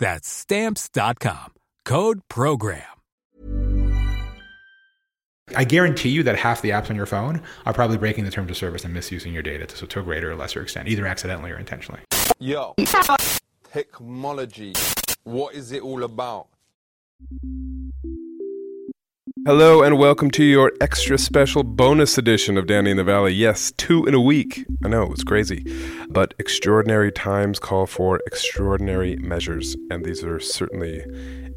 That's Stamps.com. Code PROGRAM. I guarantee you that half the apps on your phone are probably breaking the terms of service and misusing your data to, to a greater or lesser extent, either accidentally or intentionally. Yo, technology. What is it all about? Hello and welcome to your extra special bonus edition of Danny in the Valley. Yes, two in a week. I know, it's crazy. But extraordinary times call for extraordinary measures, and these are certainly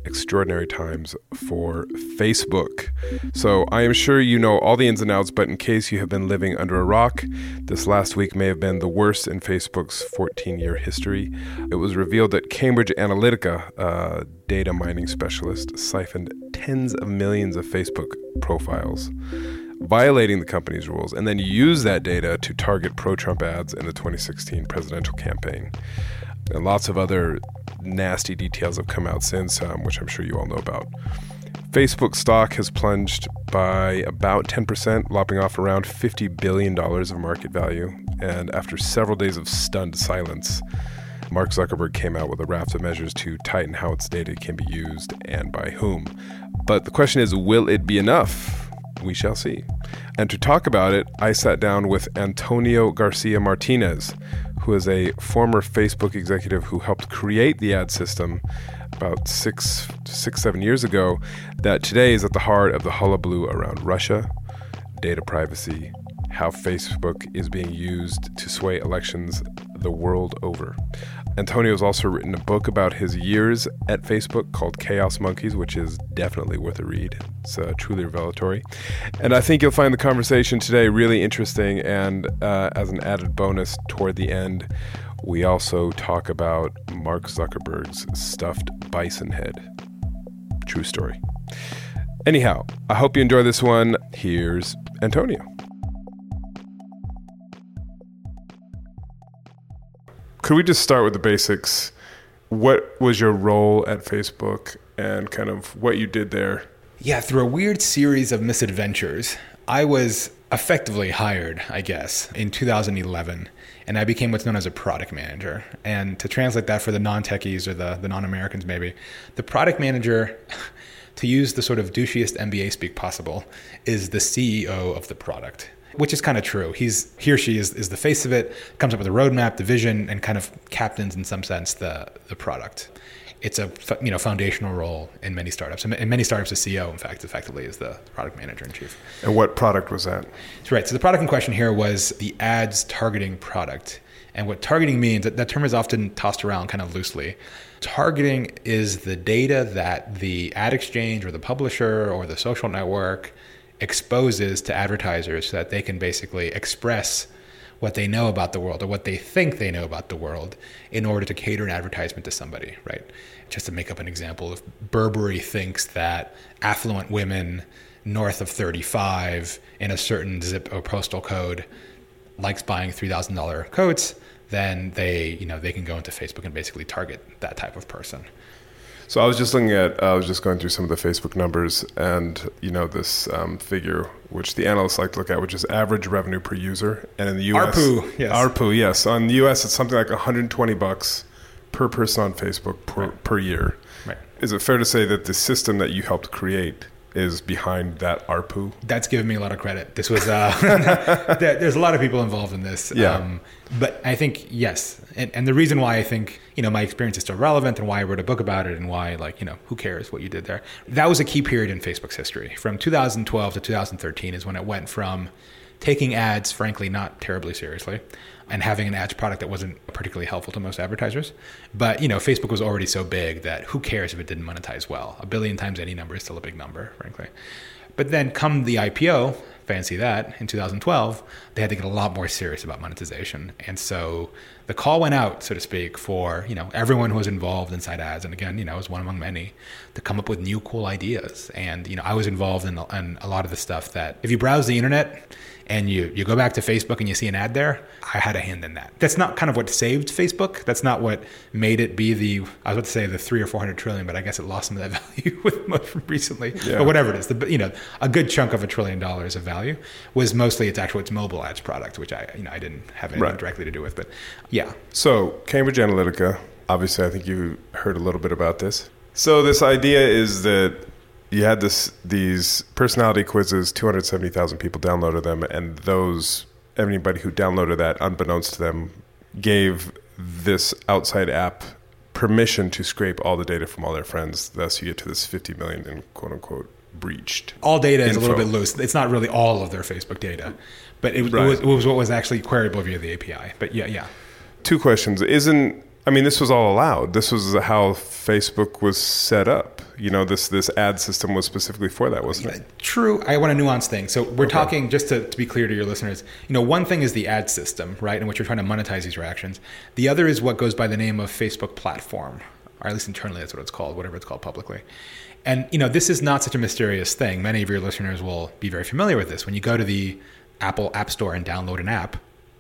extraordinary times for Facebook. So I am sure you know all the ins and outs, but in case you have been living under a rock, this last week may have been the worst in Facebook's 14 year history. It was revealed that Cambridge Analytica, a data mining specialist, siphoned tens of millions of Facebook profiles. Violating the company's rules, and then used that data to target pro Trump ads in the 2016 presidential campaign. And lots of other nasty details have come out since, um, which I'm sure you all know about. Facebook stock has plunged by about 10%, lopping off around $50 billion of market value. And after several days of stunned silence, Mark Zuckerberg came out with a raft of measures to tighten how its data can be used and by whom. But the question is will it be enough? We shall see. And to talk about it, I sat down with Antonio Garcia Martinez, who is a former Facebook executive who helped create the ad system about six, six, seven years ago, that today is at the heart of the hullabaloo around Russia, data privacy, how Facebook is being used to sway elections the world over. Antonio's also written a book about his years at Facebook called Chaos Monkeys, which is definitely worth a read. It's uh, truly revelatory. And I think you'll find the conversation today really interesting. And uh, as an added bonus toward the end, we also talk about Mark Zuckerberg's stuffed bison head. True story. Anyhow, I hope you enjoy this one. Here's Antonio. Could we just start with the basics? What was your role at Facebook and kind of what you did there? Yeah, through a weird series of misadventures, I was effectively hired, I guess, in 2011, and I became what's known as a product manager. And to translate that for the non techies or the, the non Americans, maybe, the product manager, to use the sort of douchiest MBA speak possible, is the CEO of the product which is kind of true. He's he or she is, is the face of it, comes up with a roadmap, the vision, and kind of captains in some sense the the product. It's a you know foundational role in many startups. In many startups, the CEO, in fact, effectively is the product manager in chief. And what product was that? Right. So the product in question here was the ads targeting product. And what targeting means, that, that term is often tossed around kind of loosely. Targeting is the data that the ad exchange or the publisher or the social network exposes to advertisers so that they can basically express what they know about the world or what they think they know about the world in order to cater an advertisement to somebody, right? Just to make up an example, if Burberry thinks that affluent women north of 35 in a certain zip or postal code likes buying $3,000 coats, then they, you know, they can go into Facebook and basically target that type of person. So I was just looking at, I was just going through some of the Facebook numbers, and you know this um, figure, which the analysts like to look at, which is average revenue per user, and in the U.S. ARPU, yes. ARPU, yes. On the U.S., it's something like 120 bucks per person on Facebook per, per year. Right. Is it fair to say that the system that you helped create is behind that ARPU? That's given me a lot of credit. This was uh, there's a lot of people involved in this. Yeah. Um, but I think yes, and, and the reason why I think you know my experience is still relevant and why I wrote a book about it and why like you know who cares what you did there. That was a key period in Facebook's history. From 2012 to 2013 is when it went from taking ads, frankly, not terribly seriously, and having an ads product that wasn't particularly helpful to most advertisers. But you know, Facebook was already so big that who cares if it didn't monetize well? A billion times any number is still a big number, frankly. But then come the IPO, fancy that, in 2012, they had to get a lot more serious about monetization. And so the call went out, so to speak, for, you know, everyone who was involved inside ads. And again, you know, I was one among many to come up with new cool ideas. And, you know, I was involved in, in a lot of the stuff that if you browse the internet, and you, you go back to Facebook and you see an ad there, I had a hand in that. That's not kind of what saved Facebook. That's not what made it be the, I was about to say the three or 400 trillion, but I guess it lost some of that value with most recently. Yeah. But whatever it is, the, you know, a good chunk of a trillion dollars of value was mostly its actual, its mobile ads product, which I, you know, I didn't have anything Right. directly to do with. But yeah, So, Cambridge Analytica, obviously, I think you heard a little bit about this. So, this idea is that you had this these personality quizzes, 270,000 people downloaded them, and those, anybody who downloaded that, unbeknownst to them, gave this outside app permission to scrape all the data from all their friends. Thus, you get to this 50 million in quote unquote breached. all data is a little bit loose. It's not really all of their Facebook data, but it, Right. it, was, it was what was actually queryable via the API. But yeah, yeah. Two questions. Isn't I mean this was all allowed. This was how Facebook was set up. You know, this this ad system was specifically for that, wasn't it? True. I want to nuance things. So we're talking just to, to be clear to your listeners. You know, one thing is the ad system, right, in which you're trying to monetize these reactions. The other is what goes by the name of Facebook platform, or at least internally, that's what it's called, whatever it's called publicly. And you know, this is not such a mysterious thing. Many of your listeners will be very familiar with this. When you go to the Apple App Store and download an app,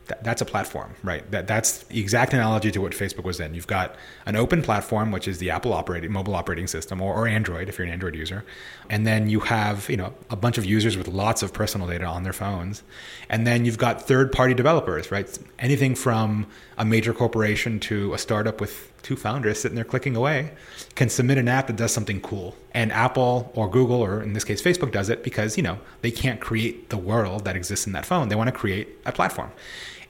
that, that's a platform, right? That that's the exact analogy to what Facebook was in. You've got an open platform, which is the Apple operating mobile operating system, or, or Android if you're an Android user, and then you have you know a bunch of users with lots of personal data on their phones, and then you've got third-party developers, right? Anything from a major corporation to a startup with two founders sitting there clicking away can submit an app that does something cool. And Apple or Google, or in this case Facebook, does it because, you know, they can't create the world that exists in that phone. They want to create a platform.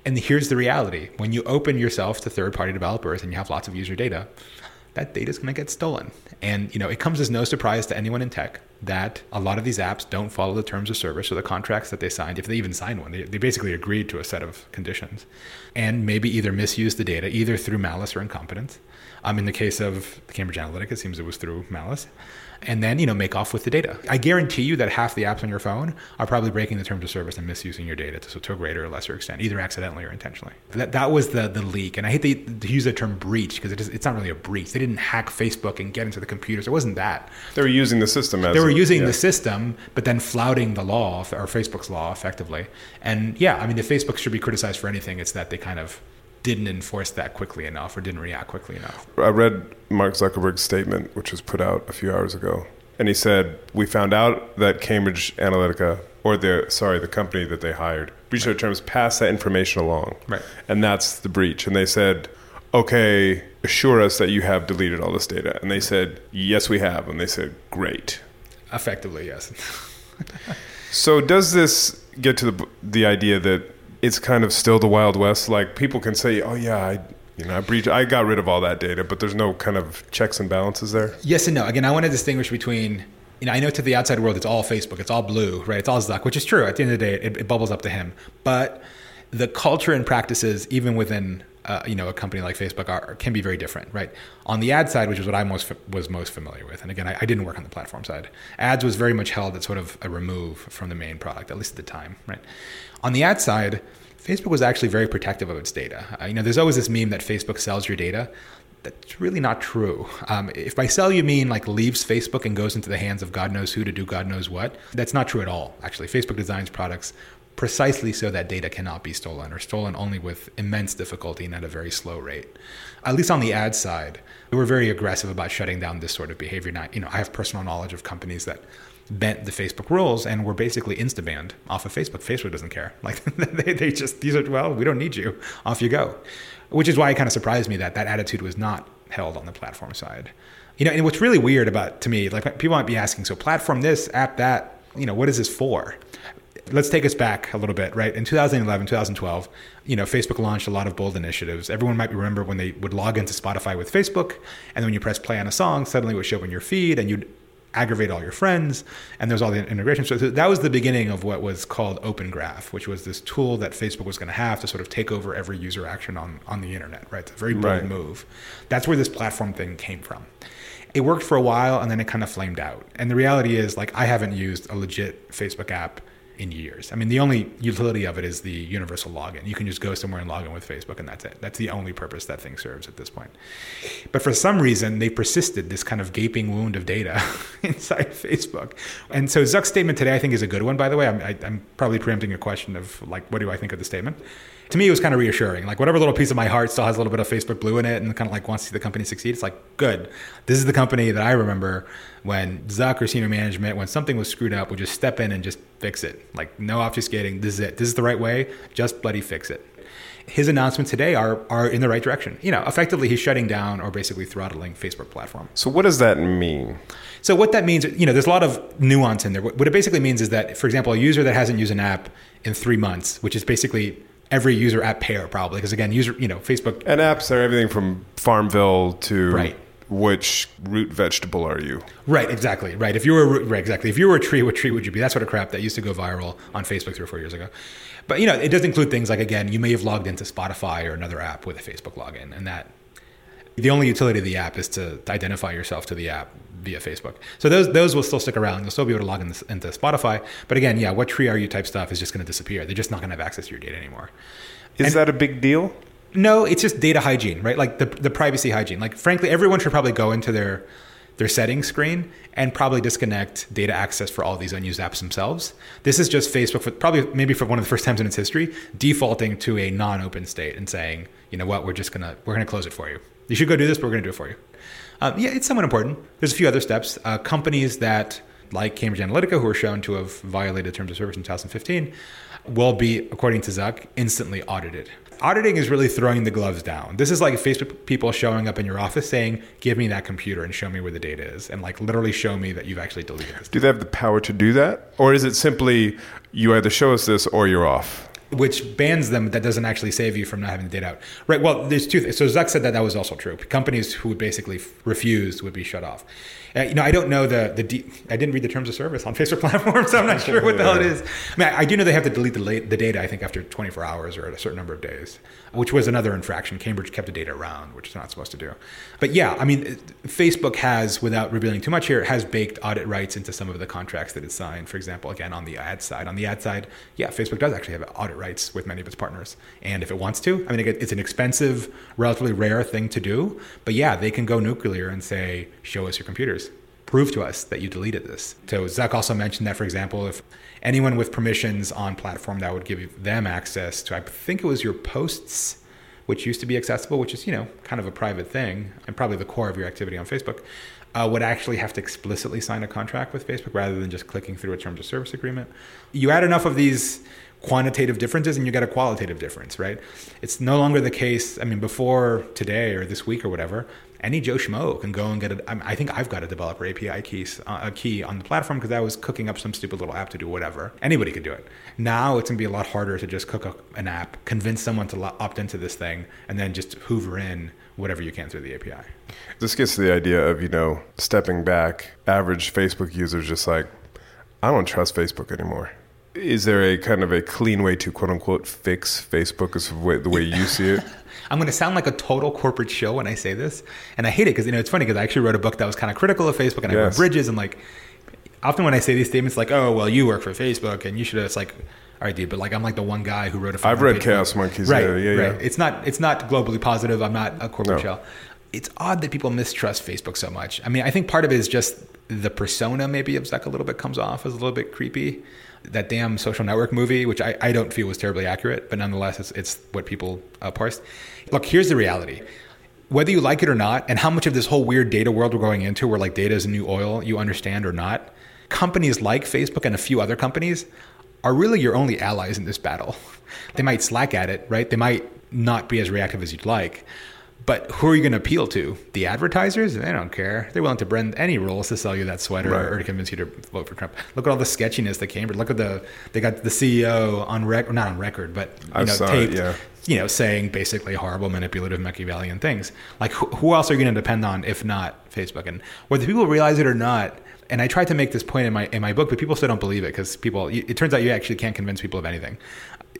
And here's the reality when you open yourself to third party developers and you have lots of user data, that data is going to get stolen. And you know, it comes as no surprise to anyone in tech that a lot of these apps don't follow the terms of service or the contracts that they signed, if they even signed one. They, they basically agreed to a set of conditions, and maybe either misuse the data either through malice or incompetence. Um, in the case of Cambridge Analytica, it seems it was through malice. And then, you know, make off with the data. I guarantee you that half the apps on your phone are probably breaking the terms of service and misusing your data to, to a greater or lesser extent, either accidentally or intentionally. That, that was the, the leak. And I hate to, to use the term breach because it is, it's not really a breach. They didn't hack Facebook and get into the computers. It wasn't that. They were using the system as They were a- using yeah. the system, but then flouting the law or Facebook's law effectively. And yeah, I mean, if Facebook should be criticized for anything, it's that they kind of didn't enforce that quickly enough or didn't react quickly enough. I read Mark Zuckerberg's statement, which was put out a few hours ago, and he said, "We found out that Cambridge Analytica, or the sorry, the company that they hired, breached their terms, passed that information along, Right. And that's the breach. And they said, "Okay, assure us that you have deleted all this data." And they said, "Yes, we have." And they said, "Great." Effectively, yes. So does this get to the the idea that it's kind of still the Wild West? Like people can say, "Oh yeah, I." You know, I breached. I got rid of all that data, but there's no kind of checks and balances there. Yes and no. Again, I want to distinguish between, you know, I know to the outside world it's all Facebook, it's all blue, right? It's all Zuck, which is true. At the end of the day, it, it bubbles up to him. But the culture and practices, even within, uh, you know, a company like Facebook, are, can be very different, right? On the ad side, which is what I most was most familiar with, and again, I, I didn't work on the platform side. Ads was very much held as sort of a remove from the main product, at least at the time, right? On the ad side. Facebook was actually very protective of its data. Uh, you know, there's always this meme that Facebook sells your data. That's really not true. Um, if by sell you mean like leaves Facebook and goes into the hands of God knows who to do God knows what, that's not true at all. Actually, Facebook designs products precisely so that data cannot be stolen or stolen only with immense difficulty and at a very slow rate. At least on the ad side, we were very aggressive about shutting down this sort of behavior. Now, you know, I have personal knowledge of companies that bent the Facebook rules and were basically insta banned off of Facebook. Facebook doesn't care. Like they, they just these are well, we don't need you. Off you go. Which is why it kind of surprised me that that attitude was not held on the platform side. You know, and what's really weird about to me, like people might be asking, so platform this, app that, you know, what is this for? Let's take us back a little bit, right? In 2011, 2012, you know, Facebook launched a lot of bold initiatives. Everyone might remember when they would log into Spotify with Facebook, and then when you press play on a song, suddenly it would show up in your feed, and you'd aggravate all your friends, and there's all the integration. So that was the beginning of what was called Open Graph, which was this tool that Facebook was going to have to sort of take over every user action on, on the internet, right? It's a very bold Right. move. That's where this platform thing came from. It worked for a while, and then it kind of flamed out. And the reality is, like, I haven't used a legit Facebook app in years. I mean, the only utility of it is the universal login. You can just go somewhere and log in with Facebook, and that's it. That's the only purpose that thing serves at this point. But for some reason, they persisted this kind of gaping wound of data inside Facebook. And so Zuck's statement today, I think, is a good one, by the way. I'm, I, I'm probably preempting a question of, like, what do I think of the statement? To me, it was kind of reassuring. Like, whatever little piece of my heart still has a little bit of Facebook blue in it and kind of like wants to see the company succeed. It's like, good. This is the company that I remember when Zuck or senior management, when something was screwed up, would just step in and just fix it. Like, no obfuscating. This is it. This is the right way. Just bloody fix it his announcements today are are in the right direction. You know, effectively he's shutting down or basically throttling Facebook platform. So what does that mean? So what that means, you know, there's a lot of nuance in there. What what it basically means is that, for example, a user that hasn't used an app in three months, which is basically every user at pair probably, because again, user, you know, Facebook. And apps are everything from Farmville to Right. which root vegetable are you? Right, exactly. Right. If you were right, exactly. If you were a tree, what tree would you be? That sort of crap that used to go viral on Facebook three or four years ago. But you know, it does include things like again, you may have logged into Spotify or another app with a Facebook login, and that the only utility of the app is to identify yourself to the app via Facebook. So those those will still stick around. You'll still be able to log in this, into Spotify. But again, yeah, what tree are you type stuff is just going to disappear. They're just not going to have access to your data anymore. Is that a big deal? No, it's just data hygiene, right? Like the the privacy hygiene. Like frankly, everyone should probably go into their their settings screen and probably disconnect data access for all these unused apps themselves. This is just Facebook, for, probably maybe for one of the first times in its history, defaulting to a non-open state and saying, you know what, we're just gonna we're gonna close it for you. You should go do this, but we're gonna do it for you. Um, yeah, it's somewhat important. There's a few other steps. Uh, companies that like Cambridge Analytica, who are shown to have violated terms of service in 2015, will be, according to Zuck, instantly audited. Auditing is really throwing the gloves down. This is like Facebook people showing up in your office saying, "Give me that computer and show me where the data is," and like literally show me that you've actually deleted this. Do they have the power to do that? Or is it simply you either show us this or you're off? Which bans them that doesn't actually save you from not having the data out. Right. Well, there's two things. So Zuck said that that was also true. Companies who would basically refuse would be shut off. Uh, you know, I don't know the the de- I didn't read the terms of service on Facebook platforms, so I'm not sure what the hell it is. I mean, I, I do know they have to delete the, la- the data. I think after 24 hours or a certain number of days, which was another infraction. Cambridge kept the data around, which it's not supposed to do. But yeah, I mean, Facebook has, without revealing too much here, has baked audit rights into some of the contracts that it signed. For example, again on the ad side. On the ad side, yeah, Facebook does actually have audit rights with many of its partners, and if it wants to, I mean, it's an expensive, relatively rare thing to do. But yeah, they can go nuclear and say, "Show us your computers." prove to us that you deleted this. So Zuck also mentioned that, for example, if anyone with permissions on platform that would give them access to, I think it was your posts, which used to be accessible, which is you know kind of a private thing and probably the core of your activity on Facebook, uh, would actually have to explicitly sign a contract with Facebook rather than just clicking through a terms of service agreement. You add enough of these quantitative differences and you get a qualitative difference, right? It's no longer the case. I mean, before today or this week or whatever, any Joe Schmo can go and get it. I think I've got a developer API keys, uh, a key on the platform because I was cooking up some stupid little app to do whatever. Anybody could do it. Now it's going to be a lot harder to just cook up an app, convince someone to opt into this thing, and then just hoover in whatever you can through the API. This gets to the idea of, you know, stepping back, average Facebook users just like, I don't trust Facebook anymore. Is there a kind of a clean way to quote unquote fix Facebook is the way, the way you see it? I'm going to sound like a total corporate show when I say this, and I hate it because you know it's funny because I actually wrote a book that was kind of critical of Facebook, and I wrote bridges, and like often when I say these statements, like, "Oh, well, you work for Facebook, and you should," have it's like, "All right, dude," but like I'm like the one guy who wrote a. I've read 500 Chaos book. Monkeys, right? yeah, yeah, right. yeah. It's not it's not globally positive. I'm not a corporate No. shell. It's odd that people mistrust Facebook so much. I mean, I think part of it is just the persona maybe of Zuck a little bit comes off as a little bit creepy. That damn social network movie, which I, I don't feel was terribly accurate, but nonetheless, it's, it's what people uh, parsed. Look, here's the reality. Whether you like it or not, and how much of this whole weird data world we're going into, where like data is a new oil, you understand or not, companies like Facebook and a few other companies are really your only allies in this battle. They might slack at it, right? They might not be as reactive as you'd like. But who are you going to appeal to? The advertisers? They don't care. They're willing to bend any rules to sell you that sweater Right. or to convince you to vote for Trump. Look at all the sketchiness that Cambridge. Look at the they got the CEO on record, not on record, but you I know, saw it, taped, yeah. you know, saying basically horrible, manipulative, Machiavellian things. Like who, who else are you going to depend on if not Facebook? And whether people realize it or not, and I tried to make this point in my in my book, but people still don't believe it because people. It turns out you actually can't convince people of anything.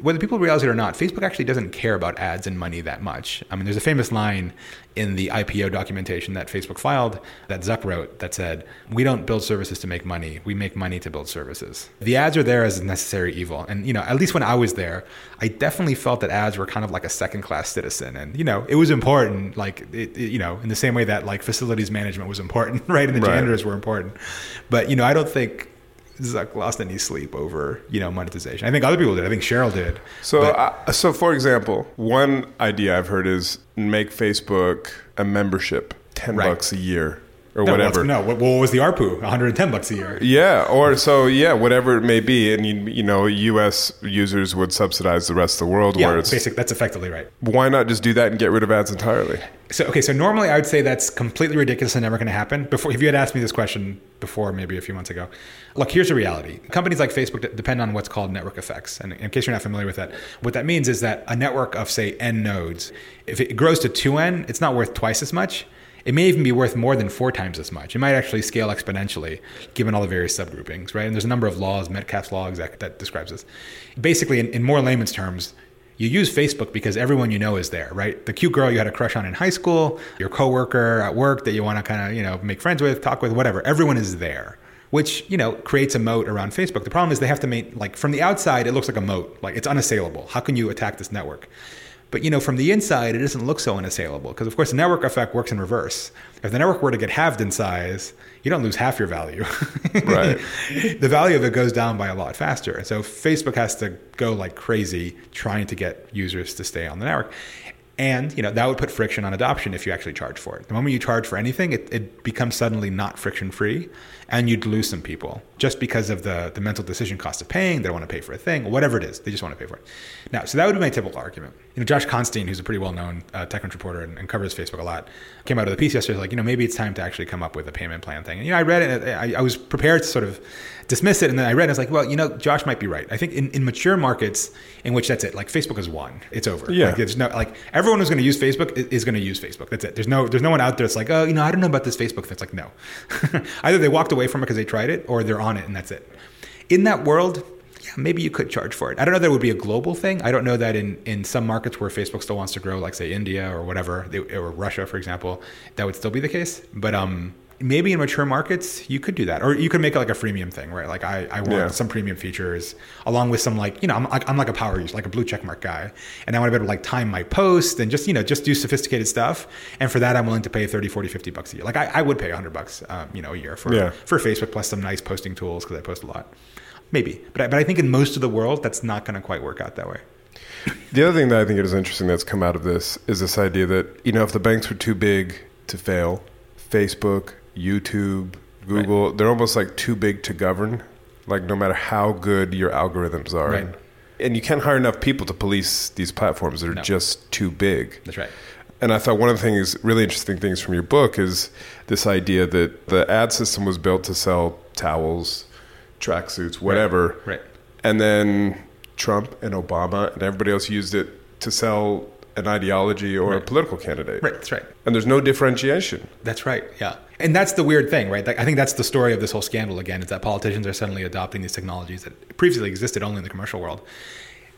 Whether people realize it or not, Facebook actually doesn't care about ads and money that much. I mean, there's a famous line in the IPO documentation that Facebook filed that Zuck wrote that said, "We don't build services to make money. We make money to build services." The ads are there as a necessary evil, and you know, at least when I was there, I definitely felt that ads were kind of like a second-class citizen, and you know, it was important. Like, it, it- you know, in the same way that like facilities management was important, right, and the Right. janitors were important. But you know, I don't think Zuck lost any sleep over you know monetization. I think other people did. I think Sheryl did. So, But- uh, so for example, one idea I've heard is make Facebook a membership, ten Right. bucks a year or no, whatever. no, what, what was the ARPU? 110 bucks a year. Yeah, or so yeah, whatever it may be, and you, you know, U.S. users would subsidize the rest of the world. Yeah, where it's basic. That's effectively right. why not just do that and get rid of ads entirely? So okay, so normally I would say that's completely ridiculous and never going to happen. Before, if you had asked me this question before, maybe a few months ago, look, here's the reality: companies like Facebook depend on what's called network effects. And in case you're not familiar with that, what that means is that a network of say n nodes, if it grows to two n, it's not worth twice as much. It may even be worth more than four times as much. It might actually scale exponentially, given all the various subgroupings, right? And there's a number of laws, Metcalfe's law, exact, that describes this. Basically, in, in more layman's terms, you use Facebook because everyone you know is there, right? The cute girl you had a crush on in high school, your coworker at work that you want to kind of, you know, make friends with, talk with, whatever. Everyone is there, which, you know, creates a moat around Facebook. The problem is they have to make, like, from the outside, it looks like a moat. Like, it's unassailable. How can you attack this network? But, you know, from the inside, it doesn't look so unassailable because, of course, the network effect works in reverse. If the network were to get halved in size, you don't lose half your value. Right. the value of it goes down by a lot faster. And so Facebook has to go like crazy trying to get users to stay on the network. And you know that would put friction on adoption if you actually charge for it. The moment you charge for anything, it, it becomes suddenly not friction free, and you'd lose some people just because of the the mental decision cost of paying. They don't want to pay for a thing, whatever it is. They just want to pay for it. Now, so that would be my typical argument. You know, Josh Constine, who's a pretty well known uh, TechCrunch reporter and, and covers Facebook a lot, came out of the piece yesterday like, you know, maybe it's time to actually come up with a payment plan thing. And you know, I read it. and I, I was prepared to sort of dismiss it, and then I read. it. I was like, well, you know, Josh might be right. I think in, in mature markets in which that's it, like Facebook is won, it's over. Yeah. Like, there's no like everyone who's going to use Facebook i- is going to use Facebook. That's it. There's no there's no one out there that's like, oh, you know, I don't know about this Facebook. That's like no. Either they walked away from it because they tried it, or they're on it and that's it. In that world. Yeah, maybe you could charge for it. I don't know that it would be a global thing. I don't know that in, in some markets where Facebook still wants to grow, like say India or whatever, they, or Russia, for example, that would still be the case. But um, maybe in mature markets you could do that, or you could make it like a freemium thing, right? Like I, I want Yeah. some premium features along with some like you know I'm, I'm like a power user, like a blue check mark guy, and I want to be able to like time my post and just you know just do sophisticated stuff. And for that, I'm willing to pay 30, 40, 50 bucks a year. Like I, I would pay 100 bucks, um, you know, a year for Yeah. for Facebook plus some nice posting tools because I post a lot. Maybe, but I, but I think in most of the world that's not going to quite work out that way. The other thing that I think is interesting that's come out of this is this idea that you know if the banks were too big to fail, Facebook, YouTube, Google, they're almost like too big to govern. Like no matter how good your algorithms are, Right. and you can't hire enough people to police these platforms that are No. just too big. That's right. And I thought one of the things, really interesting things from your book is this idea that the ad system was built to sell towels, tracksuits, whatever. Right. And then Trump and Obama and everybody else used it to sell an ideology or a political candidate. Right. That's right. And there's no differentiation. That's right. Yeah. And that's the weird thing, right? I think that's the story of this whole scandal again, is that politicians are suddenly adopting these technologies that previously existed only in the commercial world.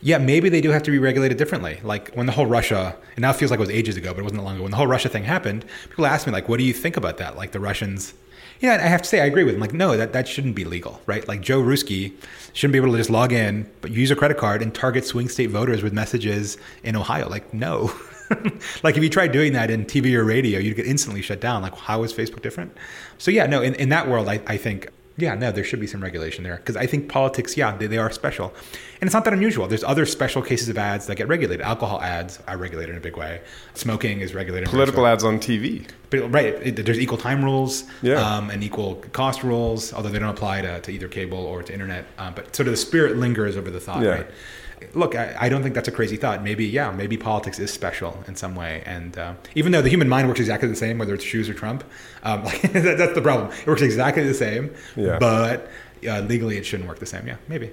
Yeah, maybe they do have to be regulated differently. Like when the whole Russia, it now feels like it was ages ago, but it wasn't that long ago. When the whole Russia thing happened, people asked me, like, what do you think about that? Like the Russians. Yeah, and I have to say, I agree with him. Like, no, that, that shouldn't be legal, right? Like Joe Ruski shouldn't be able to just log in, but use a credit card and target swing state voters with messages in Ohio. Like, no. like if you tried doing that in TV or radio, you'd get instantly shut down. Like, how is Facebook different? So yeah, no, in, in that world, I, I think, yeah, no, there should be some regulation there because I think politics, yeah, they, they are special. And it's not that unusual. There's other special cases of ads that get regulated. Alcohol ads are regulated in a big way. Smoking is regulated. in a big Political ads on TV. But, right, it, there's equal time rules Yeah. um, and equal cost rules, although they don't apply to, to either cable or to internet. Um, but sort of the spirit lingers over the thought, Yeah. right? Look, I, I don't think that's a crazy thought. Maybe, yeah, maybe politics is special in some way. And uh, even though the human mind works exactly the same, whether it's shoes or Trump, um, like, that, that's the problem. It works exactly the same, Yeah. but uh, legally it shouldn't work the same. Yeah, maybe.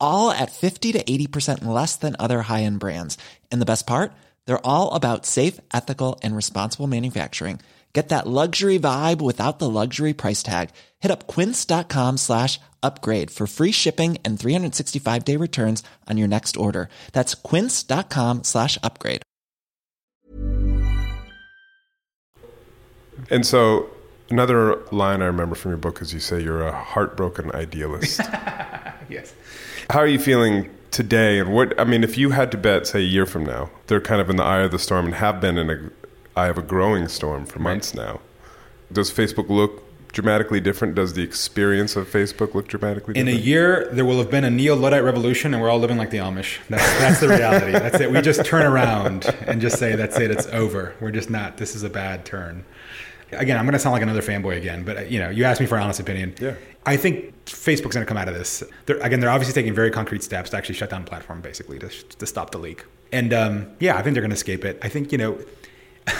all at 50 to 80% less than other high end brands. And the best part? They're all about safe, ethical, and responsible manufacturing. Get that luxury vibe without the luxury price tag. Hit up quince.com slash upgrade for free shipping and 365 day returns on your next order. That's quince.com slash upgrade. And so another line I remember from your book is you say you're a heartbroken idealist. Yes. How are you feeling today? And what I mean, if you had to bet, say a year from now, they're kind of in the eye of the storm and have been in a eye of a growing storm for months now. Does Facebook look dramatically different? Does the experience of Facebook look dramatically different? In a year, there will have been a neo Luddite revolution, and we're all living like the Amish. That's, that's the reality. That's it. We just turn around and just say, "That's it. It's over." We're just not. This is a bad turn. Again, I'm going to sound like another fanboy again, but uh, you know, you asked me for an honest opinion. Yeah. I think Facebook's going to come out of this. They're, again, they're obviously taking very concrete steps to actually shut down the platform, basically to, to stop the leak. And um, yeah, I think they're going to escape it. I think you know.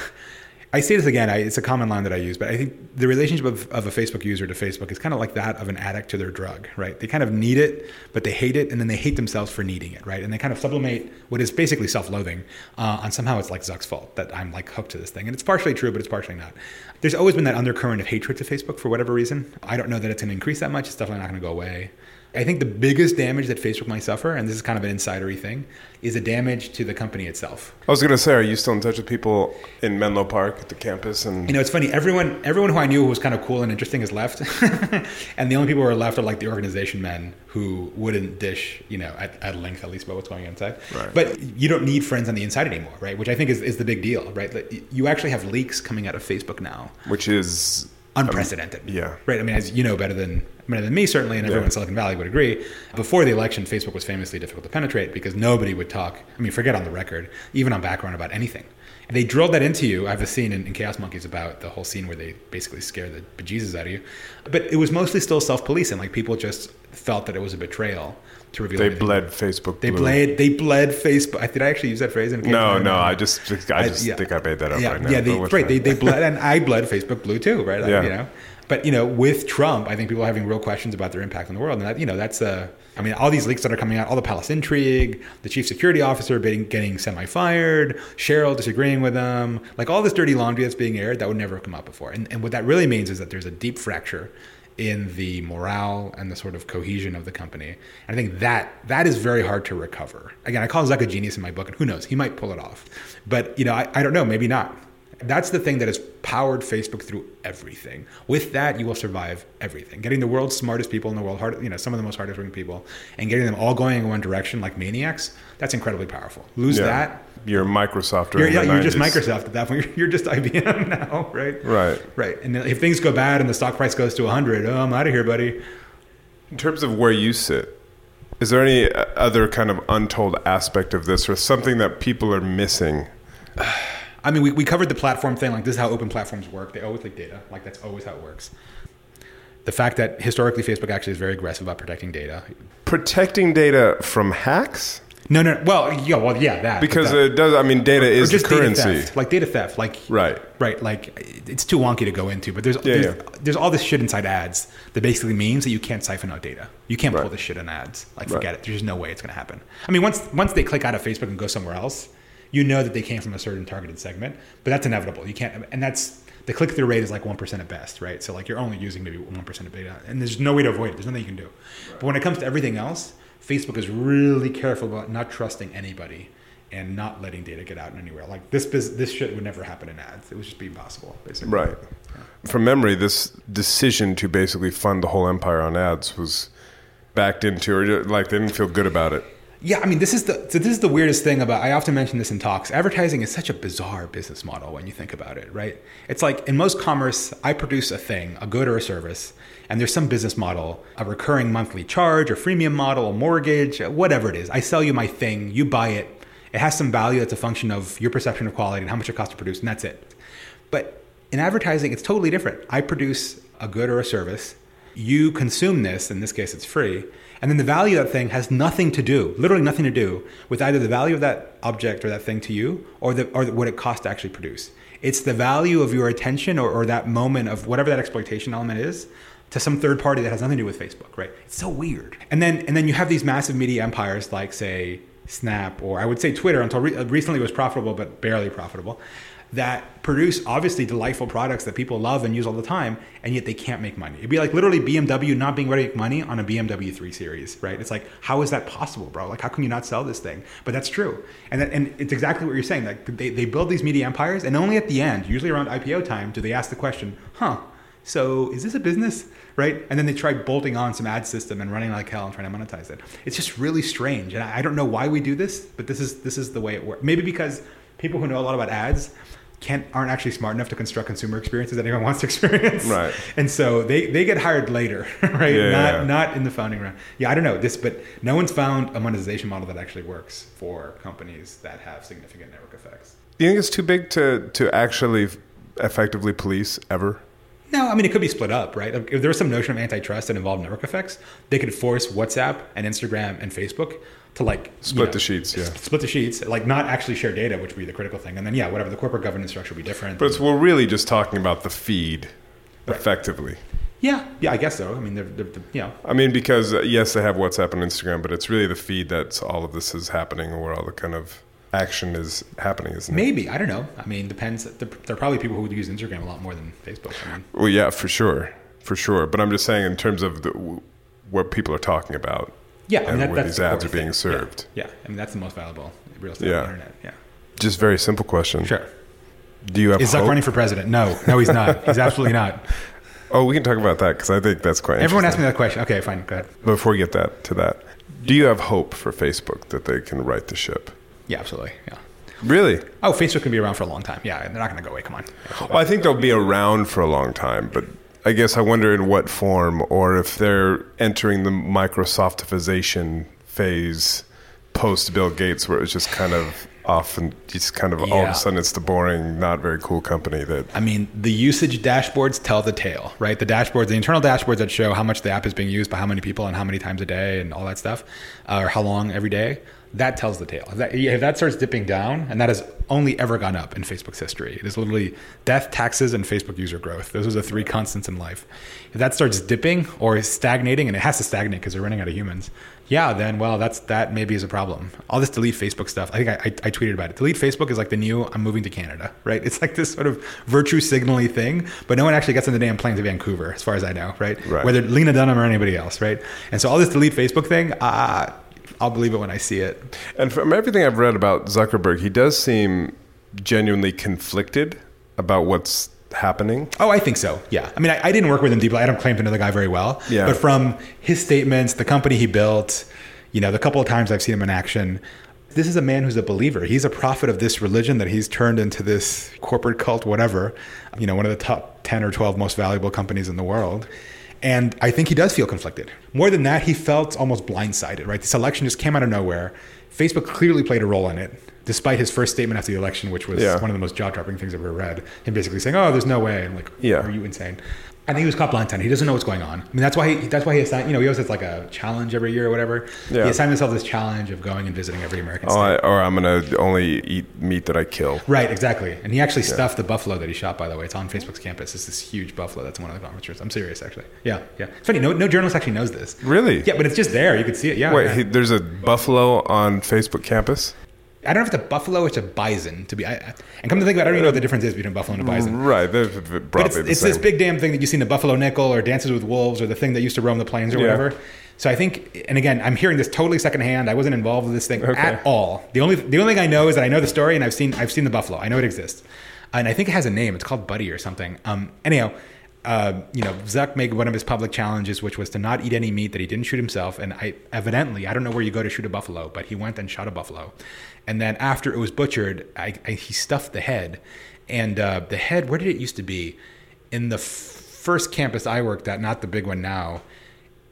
I say this again, I, it's a common line that I use, but I think the relationship of, of a Facebook user to Facebook is kind of like that of an addict to their drug, right? They kind of need it, but they hate it, and then they hate themselves for needing it, right? And they kind of sublimate what is basically self loathing uh, on somehow it's like Zuck's fault that I'm like hooked to this thing. And it's partially true, but it's partially not. There's always been that undercurrent of hatred to Facebook for whatever reason. I don't know that it's going to increase that much. It's definitely not going to go away. I think the biggest damage that Facebook might suffer, and this is kind of an insidery thing, is a damage to the company itself. I was going to say, are you still in touch with people in Menlo Park at the campus? And You know, it's funny. Everyone, everyone who I knew who was kind of cool and interesting has left, and the only people who are left are like the organization men who wouldn't dish, you know, at, at length at least about what's going on inside. Right. But you don't need friends on the inside anymore, right? Which I think is, is the big deal, right? You actually have leaks coming out of Facebook now, which is unprecedented. yeah. Right. I mean, as you know better than better than me, certainly, and everyone in Silicon Valley would agree. Before the election, Facebook was famously difficult to penetrate because nobody would talk. I mean, forget on the record, even on background about anything. They drilled that into you. I have a scene in, in Chaos Monkeys about the whole scene where they basically scare the bejesus out of you. But it was mostly still self-policing. Like people just felt that it was a betrayal to reveal. they anything. bled Facebook. They blue. bled. They bled Facebook. Did I actually use that phrase? In No, no. I just, I just yeah. think I made that up yeah, right now. Yeah, they, right. They, they bled, and I bled Facebook blue too, right? Like, Yeah. You know, but you know, with Trump, I think people are having real questions about their impact on the world, and that you know, that's uh, I mean, all these leaks that are coming out, all the palace intrigue, the chief security officer getting, getting semi-fired, Sheryl disagreeing with them, like all this dirty laundry that's being aired that would never have come out before, and and what that really means is that there's a deep fracture in the morale and the sort of cohesion of the company. And I think that that is very hard to recover. Again, I call Zuck a genius in my book, and who knows, he might pull it off. But you know, I, I don't know, maybe not. That's the thing that has powered Facebook through everything. With that, you will survive everything. Getting the world's smartest people in the world, hard, you know, some of the most hardest working people, and getting them all going in one direction like maniacs, that's incredibly powerful. Lose Yeah. that, You're Microsoft. you're, yeah, you're just Microsoft at that point. You're, you're just IBM now, right? Right. Right. And if things go bad and the stock price goes to 100, oh, I'm out of here, buddy. In terms of where you sit, is there any uh, other kind of untold aspect of this, or something that people are missing? I mean, we, we covered the platform thing. Like, this is how open platforms work. They always leak data. Like, that's always how it works. The fact that historically Facebook actually is very aggressive about protecting data. Protecting data from hacks. No, no. Well, yeah, well, yeah, that Because that. it does. I mean, data Or is the just data currency. theft, like data theft, like Right. right. Like it's too wonky to go into, but there's Yeah, there's, yeah. there's all this shit inside ads that basically means that you can't siphon out data. You can't pull Right. this shit in ads. Like Right. forget it. There's just no way it's going to happen. I mean, once once they click out of Facebook and go somewhere else, you know that they came from a certain targeted segment, but that's inevitable. You can't, and that's the click through rate is like one percent at best, right? So like you're only using maybe one percent of data, and there's no way to avoid it. There's nothing you can do. But when it comes to everything else, Facebook is really careful about not trusting anybody and not letting data get out anywhere. Like this, this shit would never happen in ads. It would just be impossible, basically. Right. From memory, this decision to basically fund the whole empire on ads was backed into, or like they didn't feel good about it. Yeah, I mean, this is the so this is the weirdest thing about. I often mention this in talks. Advertising is such a bizarre business model when you think about it, right? It's like in most commerce, I produce a thing, a good or a service, and there's some business model, a recurring monthly charge, a freemium model, a mortgage, whatever it is. I sell you my thing, you buy it. It has some value that's a function of your perception of quality and how much it costs to produce, and that's it. But in advertising, it's totally different. I produce a good or a service. You consume this, in this case, it's free. And then the value of that thing has nothing to do, literally nothing to do, with either the value of that object or that thing to you or, the, or what it costs to actually produce. It's the value of your attention or, or that moment of whatever that exploitation element is to some third party that has nothing to do with Facebook, right? It's so weird. And then and then you have these massive media empires like say Snap or I would say Twitter until re- uh, recently was profitable but barely profitable that produce obviously delightful products that people love and use all the time and yet they can't make money. It'd be like literally BMW not being ready to make money on a BMW 3 series, right? It's like how is that possible, bro? Like how can you not sell this thing? But that's true. And that, and it's exactly what you're saying. Like they, they build these media empires and only at the end, usually around IPO time, do they ask the question, "Huh, so is this a business right and then they try bolting on some ad system and running like hell and trying to monetize it it's just really strange and i I don't know why we do this but this is this is the way it works maybe because people who know a lot about ads can't aren't actually smart enough to construct consumer experiences that anyone wants to experience Right. and so they they get hired later right Yeah, not yeah. not in the founding round yeah i don't know this but no one's found a monetization model that actually works for companies that have significant network effects Do you think it's too big to to actually effectively police ever? No, I mean it could be split up, right? If there was some notion of antitrust that involved network effects, they could force WhatsApp and Instagram and Facebook to like you Split the sheets, yeah. split the sheets, like not actually share data, which would be the critical thing. And then yeah, whatever the corporate governance structure would be different. But it's, we're really just talking about the feed, effectively. yeah, yeah, I guess so. I mean, they're, they're, they're- you know, I mean, because uh, yes, they have WhatsApp and Instagram, but it's really the feed that's all of this is happening, or where all the kind of action is happening, isn't it? maybe I don't know. I mean, depends. There there are probably people who would use Instagram a lot more than Facebook. I mean, Well, yeah, for sure, for sure. But I'm just saying, in terms of the, what people are talking about, yeah, I mean, and that, where that's these ads are being thing. served. Yeah, yeah, I mean that's the most valuable real estate Yeah. on the internet. Yeah, Just very simple question. sure. Do you have Is Zuck hope? running for president? No, no, he's not. He's absolutely not. Oh, we can talk about that because I think that's quite. Everyone asked me that question. Okay, fine, go ahead. Before we get that to that, do you have hope for Facebook that they can right the ship? Yeah, absolutely. Yeah. Really? Oh, Facebook can be around for a long time. Yeah, they're not going to go away. Come on. Well, I think they'll be around for a long time, but I guess I wonder in what form, or if they're entering the Microsoftification phase post Bill Gates, where it's just kind of off and just kind of all of a sudden it's the boring, not very cool company that. I mean, the usage dashboards tell the tale, right? The dashboards, the internal dashboards that show how much the app is being used by how many people and how many times a day and all that stuff, uh, or how long every day. That tells the tale. If that, if that starts dipping down, and that has only ever gone up in Facebook's history, it is literally death, taxes, and Facebook user growth. Those are the three constants in life. If that starts dipping or is stagnating, and it has to stagnate because they're running out of humans, yeah, then well, that's that maybe is a problem. All this delete Facebook stuff. I think I, I, I tweeted about it. Delete Facebook is like the new I'm moving to Canada, right? It's like this sort of virtue signaling thing, but no one actually gets on the damn plane to Vancouver, as far as I know, right? Right. Whether Lena Dunham or anybody else, right? And so all this delete Facebook thing, uh, I'll believe it when I see it. And from everything I've read about Zuckerberg, he does seem genuinely conflicted about what's happening. Oh, I think so. Yeah. I mean, I, I didn't work with him deeply. I don't claim to know the guy very well. Yeah. But from his statements, the company he built, you know, the couple of times I've seen him in action, this is a man who's a believer. He's a prophet of this religion that he's turned into this corporate cult, whatever, you know, one of the top 10 or 12 most valuable companies in the world. And I think he does feel conflicted. More than that, he felt almost blindsided, right? This election just came out of nowhere. Facebook clearly played a role in it, despite his first statement after the election, which was Yeah. one of the most jaw dropping things I've ever read. Him basically saying, Oh, there's no way. I'm like, Yeah. Are you insane? I think he was caught blindsided. He doesn't know what's going on. I mean, that's why he, that's why he assigned. You know, he always has like a challenge every year or whatever. Yeah. He assigned himself this challenge of going and visiting every American Oh, state. I, or I'm gonna only eat meat that I kill. Right, exactly. And he actually stuffed the buffalo that he shot. By the way, it's on Facebook's campus. It's this huge buffalo that's in one of the conference rooms. I'm serious, actually. Yeah, yeah. It's funny. No, no journalist actually knows this. Really? Yeah, but it's just there. You could see it. Yeah. Wait, yeah. he, there's a buffalo on Facebook campus. I don't know if it's a buffalo it's a bison. To be, I, and come to think about, it, I don't even know what the difference is between a buffalo and a bison. Right, they're v- But it's, the it's this big damn thing that you see in the Buffalo Nickel or Dances with Wolves or the thing that used to roam the plains or Yeah. whatever. So I think, and again, I'm hearing this totally secondhand. I wasn't involved with this thing Okay. at all. The only the only thing I know is that I know the story and I've seen I've seen the buffalo. I know it exists, and I think it has a name. It's called Buddy or something. Um, anyhow. Uh, you know, Zuck made one of his public challenges, which was to not eat any meat that he didn't shoot himself. And I evidently, I don't know where you go to shoot a buffalo, but he went and shot a buffalo. And then after it was butchered, I, I, he stuffed the head. And uh, the head, where did it used to be? In the f- first campus I worked at, not the big one now.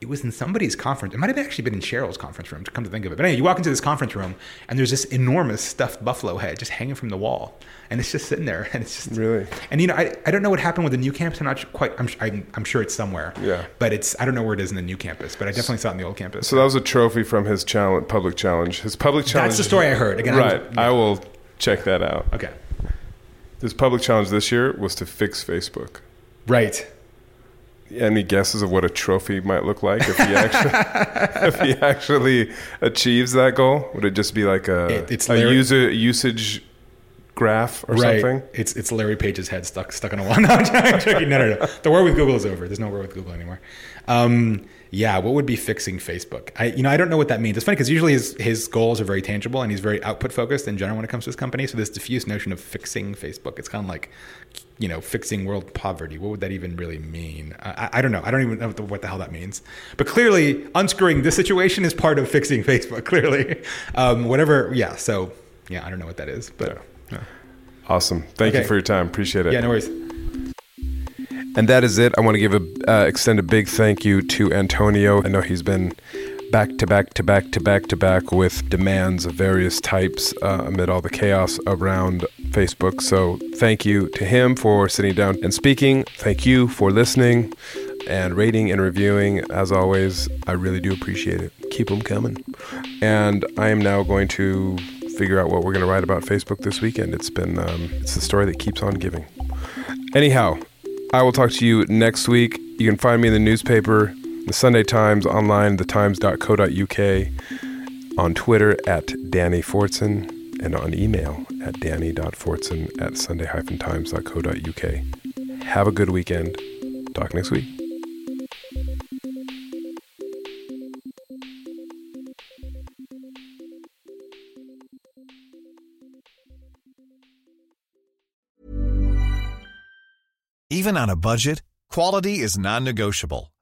It was in somebody's conference. It might have actually been in Sheryl's conference room, to come to think of it. But anyway, you walk into this conference room, and there's this enormous stuffed buffalo head just hanging from the wall, and it's just sitting there, and it's just Really? And you know, I, I don't know what happened with the new campus. I'm not quite. I'm, I'm, I'm sure it's somewhere. Yeah. But it's I don't know where it is in the new campus, but I definitely saw it in the old campus. So that was a trophy from his challenge, public challenge. His public challenge. That's the story I heard. Again, I was- right. I will check that out. okay. His public challenge this year was to fix Facebook. Right. Any guesses of what a trophy might look like if he actually if he actually achieves that goal? Would it just be like a It- it's a Larry- user usage graph or right. something? It's it's Larry Page's head stuck stuck on a wall. No, I'm joking. No, no, no. The war with Google is over. There's no war with Google anymore. Um, yeah, what would be fixing Facebook? I you know I don't know what that means. It's funny because usually his his goals are very tangible and he's very output focused in general when it comes to his company. So this diffuse notion of fixing Facebook, it's kind of like you know fixing world poverty. What would that even really mean? I, I- don't know. I don't even know what the, what the hell that means. But clearly, unscrewing this situation is part of fixing Facebook. Clearly, um, whatever. Yeah. So yeah, I don't know what that is, but. yeah. Awesome. Thank you for your time. Appreciate it. Yeah, no worries. And that is it. I want to give a uh, extend a big thank you to Antonio. I know he's been back to back to back to back to back with demands of various types uh, amid all the chaos around Facebook. So thank you to him for sitting down and speaking. Thank you for listening and rating and reviewing. As always, I really do appreciate it. Keep them coming. And I am now going to figure out what we're going to write about Facebook this weekend. It's been um, it's the story that keeps on giving. Anyhow, I will talk to you next week. You can find me in the newspaper, the Sunday Times, online, thetimes.co.uk, on Twitter at Danny Fortson, and on email at danny.fortson at sunday-times.co.uk. Have a good weekend. Talk next week. Even on a budget, quality is non-negotiable.